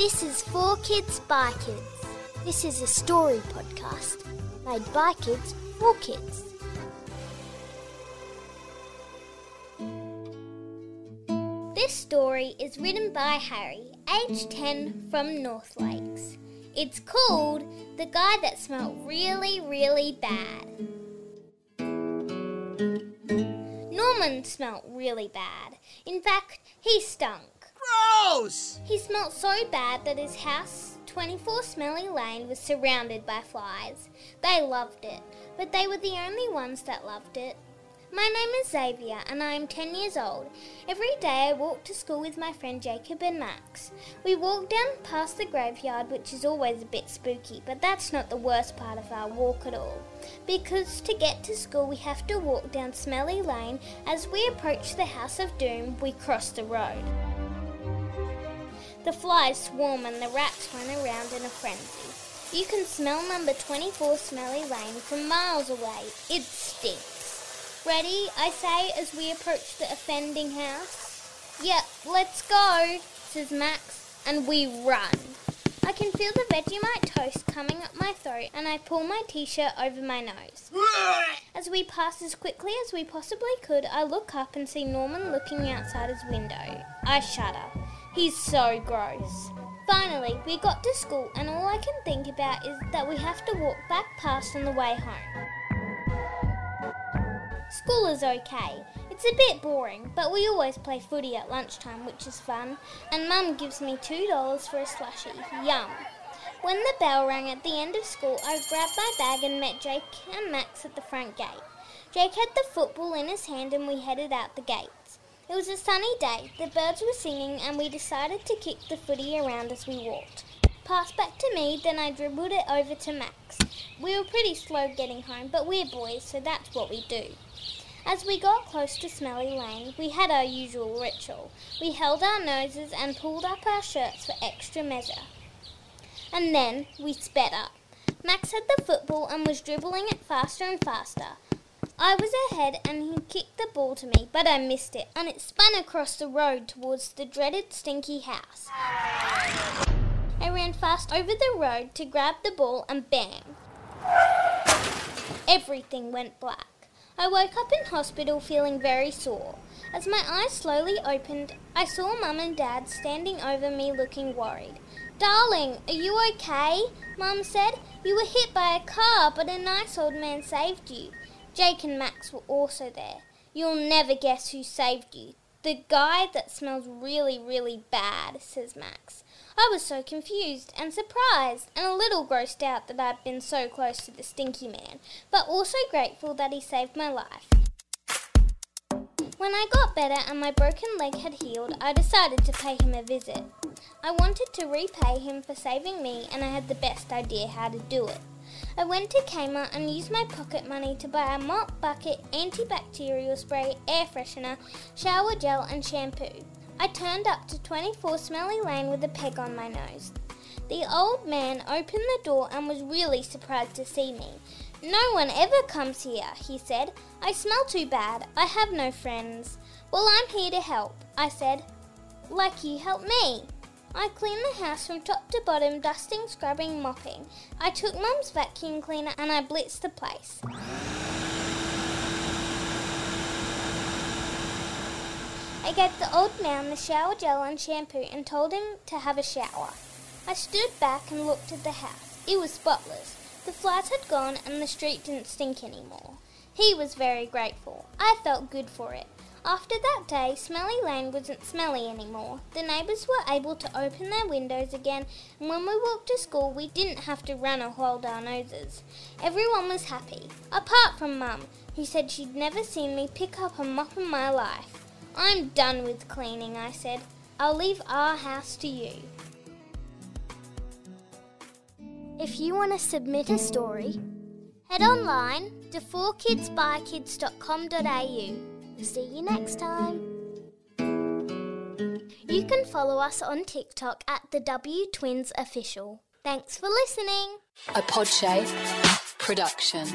This is For Kids by Kids. This is a story podcast made by kids for kids. This story is written by Harry, age 10, from North Lakes. It's called The Guy That Smelt Really, Really Bad. Norman smelt really bad. In fact, he stunk. Gross! He smelt so bad that his house, 24 Smelly Lane, was surrounded by flies. They loved it, but they were the only ones that loved it. My name is Xavier and I am 10 years old. Every day I walk to school with my friend Jacob and Max. We walk down past the graveyard, which is always a bit spooky, but that's not the worst part of our walk at all. Because to get to school, we have to walk down Smelly Lane. As we approach the House of Doom, we cross the road. The flies swarm and the rats run around in a frenzy. You can smell number 24 Smelly Lane from miles away. It stinks. Ready, I say, as we approach the offending house? Yep, let's go, says Max, and we run. I can feel the Vegemite toast coming up my throat, and I pull my t shirt over my nose. As we pass as quickly as we possibly could, I look up and see Norman looking outside his window. I shudder. He's so gross. Finally, we got to school, and all I can think about is that we have to walk back past on the way home. School is okay. It's a bit boring, but we always play footy at lunchtime, which is fun, and Mum gives me $2 for a slushie. Yum. When the bell rang at the end of school, I grabbed my bag and met Jake and Max at the front gate. Jake had the football in his hand and we headed out the gates. It was a sunny day, the birds were singing, and we decided to kick the footy around as we walked. Passed back to me, then I dribbled it over to Max. We were pretty slow getting home, but we're boys, so that's what we do. As we got close to Smelly Lane, we had our usual ritual. We held our noses and pulled up our shirts for extra measure. And then we sped up. Max had the football and was dribbling it faster and faster. I was ahead and he kicked the ball to me, but I missed it and it spun across the road towards the dreaded stinky house. I ran fast over the road to grab the ball and bang! Everything went black. I woke up in hospital feeling very sore. As my eyes slowly opened, I saw Mum and Dad standing over me looking worried. Darling, are you okay? Mum said. You were hit by a car, but a nice old man saved you. Jake and Max were also there. You'll never guess who saved you. The guy that smells really, really bad, says Max. I was so confused and surprised and a little grossed out that I'd been so close to the stinky man, but also grateful that he saved my life. When I got better and my broken leg had healed, I decided to pay him a visit. I wanted to repay him for saving me, and I had the best idea how to do it. I went to Kmart and used my pocket money to buy a mop bucket, antibacterial spray, air freshener, shower gel, and shampoo. I turned up to 24 Smelly Lane with a peg on my nose. The old man opened the door and was really surprised to see me. No one ever comes here, he said. I smell too bad. I have no friends. Well, I'm here to help, I said. Like you help me. I cleaned the house from top to bottom, dusting, scrubbing, mopping. I took Mum's vacuum cleaner and I blitzed the place. I gave the old man the shower gel and shampoo and told him to have a shower. I stood back and looked at the house. It was spotless. The flies had gone and the street didn't stink anymore. He was very grateful. I felt good for it. After that day, Smelly Lane wasn't smelly anymore. The neighbours were able to open their windows again, and when we walked to school, we didn't have to run or hold our noses. Everyone was happy, apart from Mum, who said she'd never seen me pick up a mop in my life. I'm done with cleaning, I said. I'll leave our house to you. If you want to submit a story, head online to 4kidsbykids.com.au. See you next time. You can follow us on TikTok at the W Twins Official. Thanks for listening. A Podshape production.